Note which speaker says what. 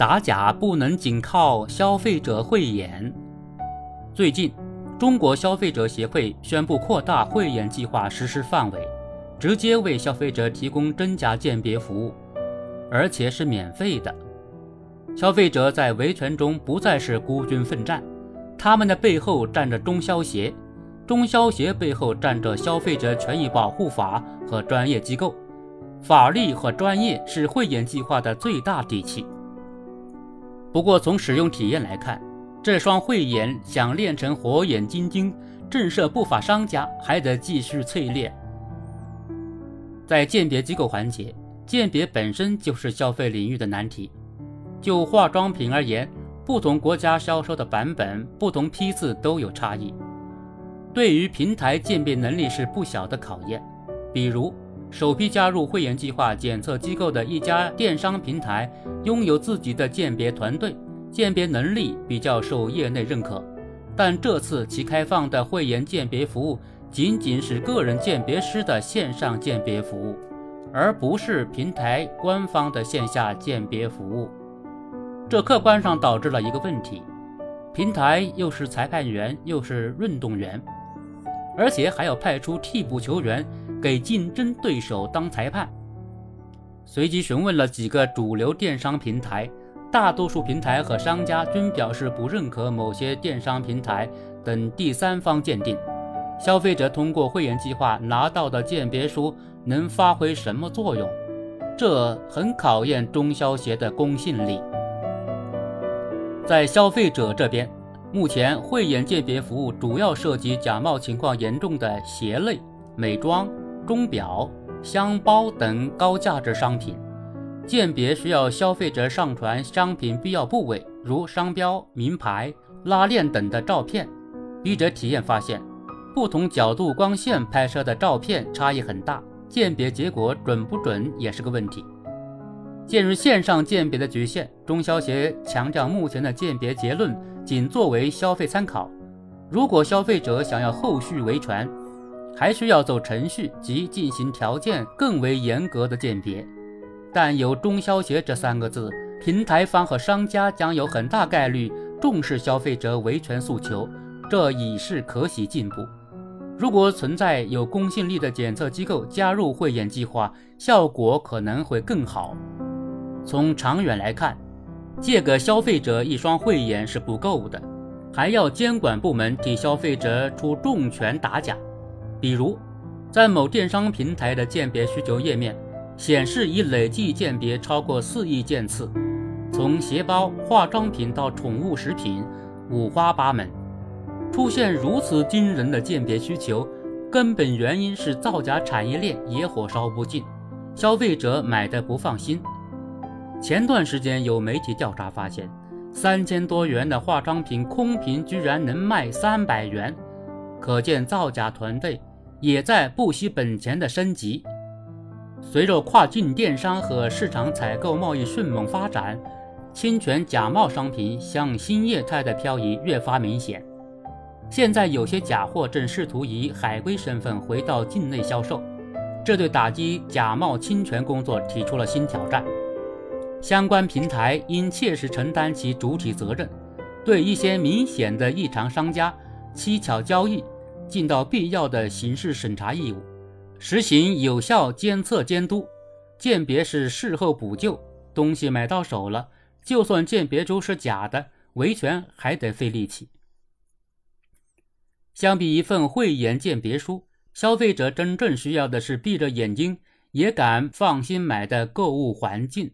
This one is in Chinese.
Speaker 1: 打假不能仅靠消费者慧眼。最近，中国消费者协会宣布扩大慧眼计划实施范围，直接为消费者提供真假鉴别服务，而且是免费的。消费者在维权中不再是孤军奋战，他们的背后站着中消协，中消协背后站着消费者权益保护法和专业机构，法律和专业是慧眼计划的最大底气。不过，从使用体验来看，这双慧眼想练成火眼金睛，震慑不法商家，还得继续淬炼。在鉴别机构环节，鉴别本身就是消费领域的难题。就化妆品而言，不同国家销售的版本、不同批次都有差异，对于平台鉴别能力是不小的考验。比如，首批加入慧眼计划检测机构的一家电商平台，拥有自己的鉴别团队，鉴别能力比较受业内认可。但这次其开放的慧眼鉴别服务，仅仅是个人鉴别师的线上鉴别服务，而不是平台官方的线下鉴别服务。这客观上导致了一个问题：平台又是裁判员，又是运动员，而且还要派出替补球员。给竞争对手当裁判。随即询问了几个主流电商平台，大多数平台和商家均表示不认可某些电商平台等第三方鉴定。消费者通过会员计划拿到的鉴别书能发挥什么作用？这很考验中消协的公信力。在消费者这边，目前慧眼鉴别服务主要涉及假冒情况严重的鞋类、美妆。钟表、箱包等高价值商品鉴别需要消费者上传商品必要部位，如商标、名牌、拉链等的照片。笔者体验发现，不同角度光线拍摄的照片差异很大，鉴别结果准不准也是个问题。鉴于线上鉴别的局限，中消协强调，目前的鉴别结论仅作为消费参考。如果消费者想要后续维权，还需要走程序及进行条件更为严格的鉴别，但有中消协这三个字，平台方和商家将有很大概率重视消费者维权诉求，这已是可喜进步。如果存在有公信力的检测机构加入慧眼计划，效果可能会更好。从长远来看，借给消费者一双慧眼是不够的，还要监管部门替消费者出重拳打假。比如，在某电商平台的鉴别需求页面显示已累计鉴别超过四亿件次，从鞋包、化妆品到宠物食品，五花八门。出现如此惊人的鉴别需求，根本原因是造假产业链野火烧不尽，消费者买的不放心。前段时间有媒体调查发现，三千多元的化妆品空瓶居然能卖三百元，可见造假团队。也在不惜本钱的升级。随着跨境电商和市场采购贸易迅猛发展，侵权假冒商品向新业态的漂移越发明显。现在有些假货正试图以海归身份回到境内销售，这对打击假冒侵权工作提出了新挑战。相关平台应切实承担其主体责任，对一些明显的异常商家、蹊跷交易。尽到必要的刑事审查义务，实行有效监测监督。鉴别是事后补救，东西买到手了，就算鉴别出是假的，维权还得费力气。相比一份慧眼鉴别书，消费者真正需要的是闭着眼睛也敢放心买的购物环境。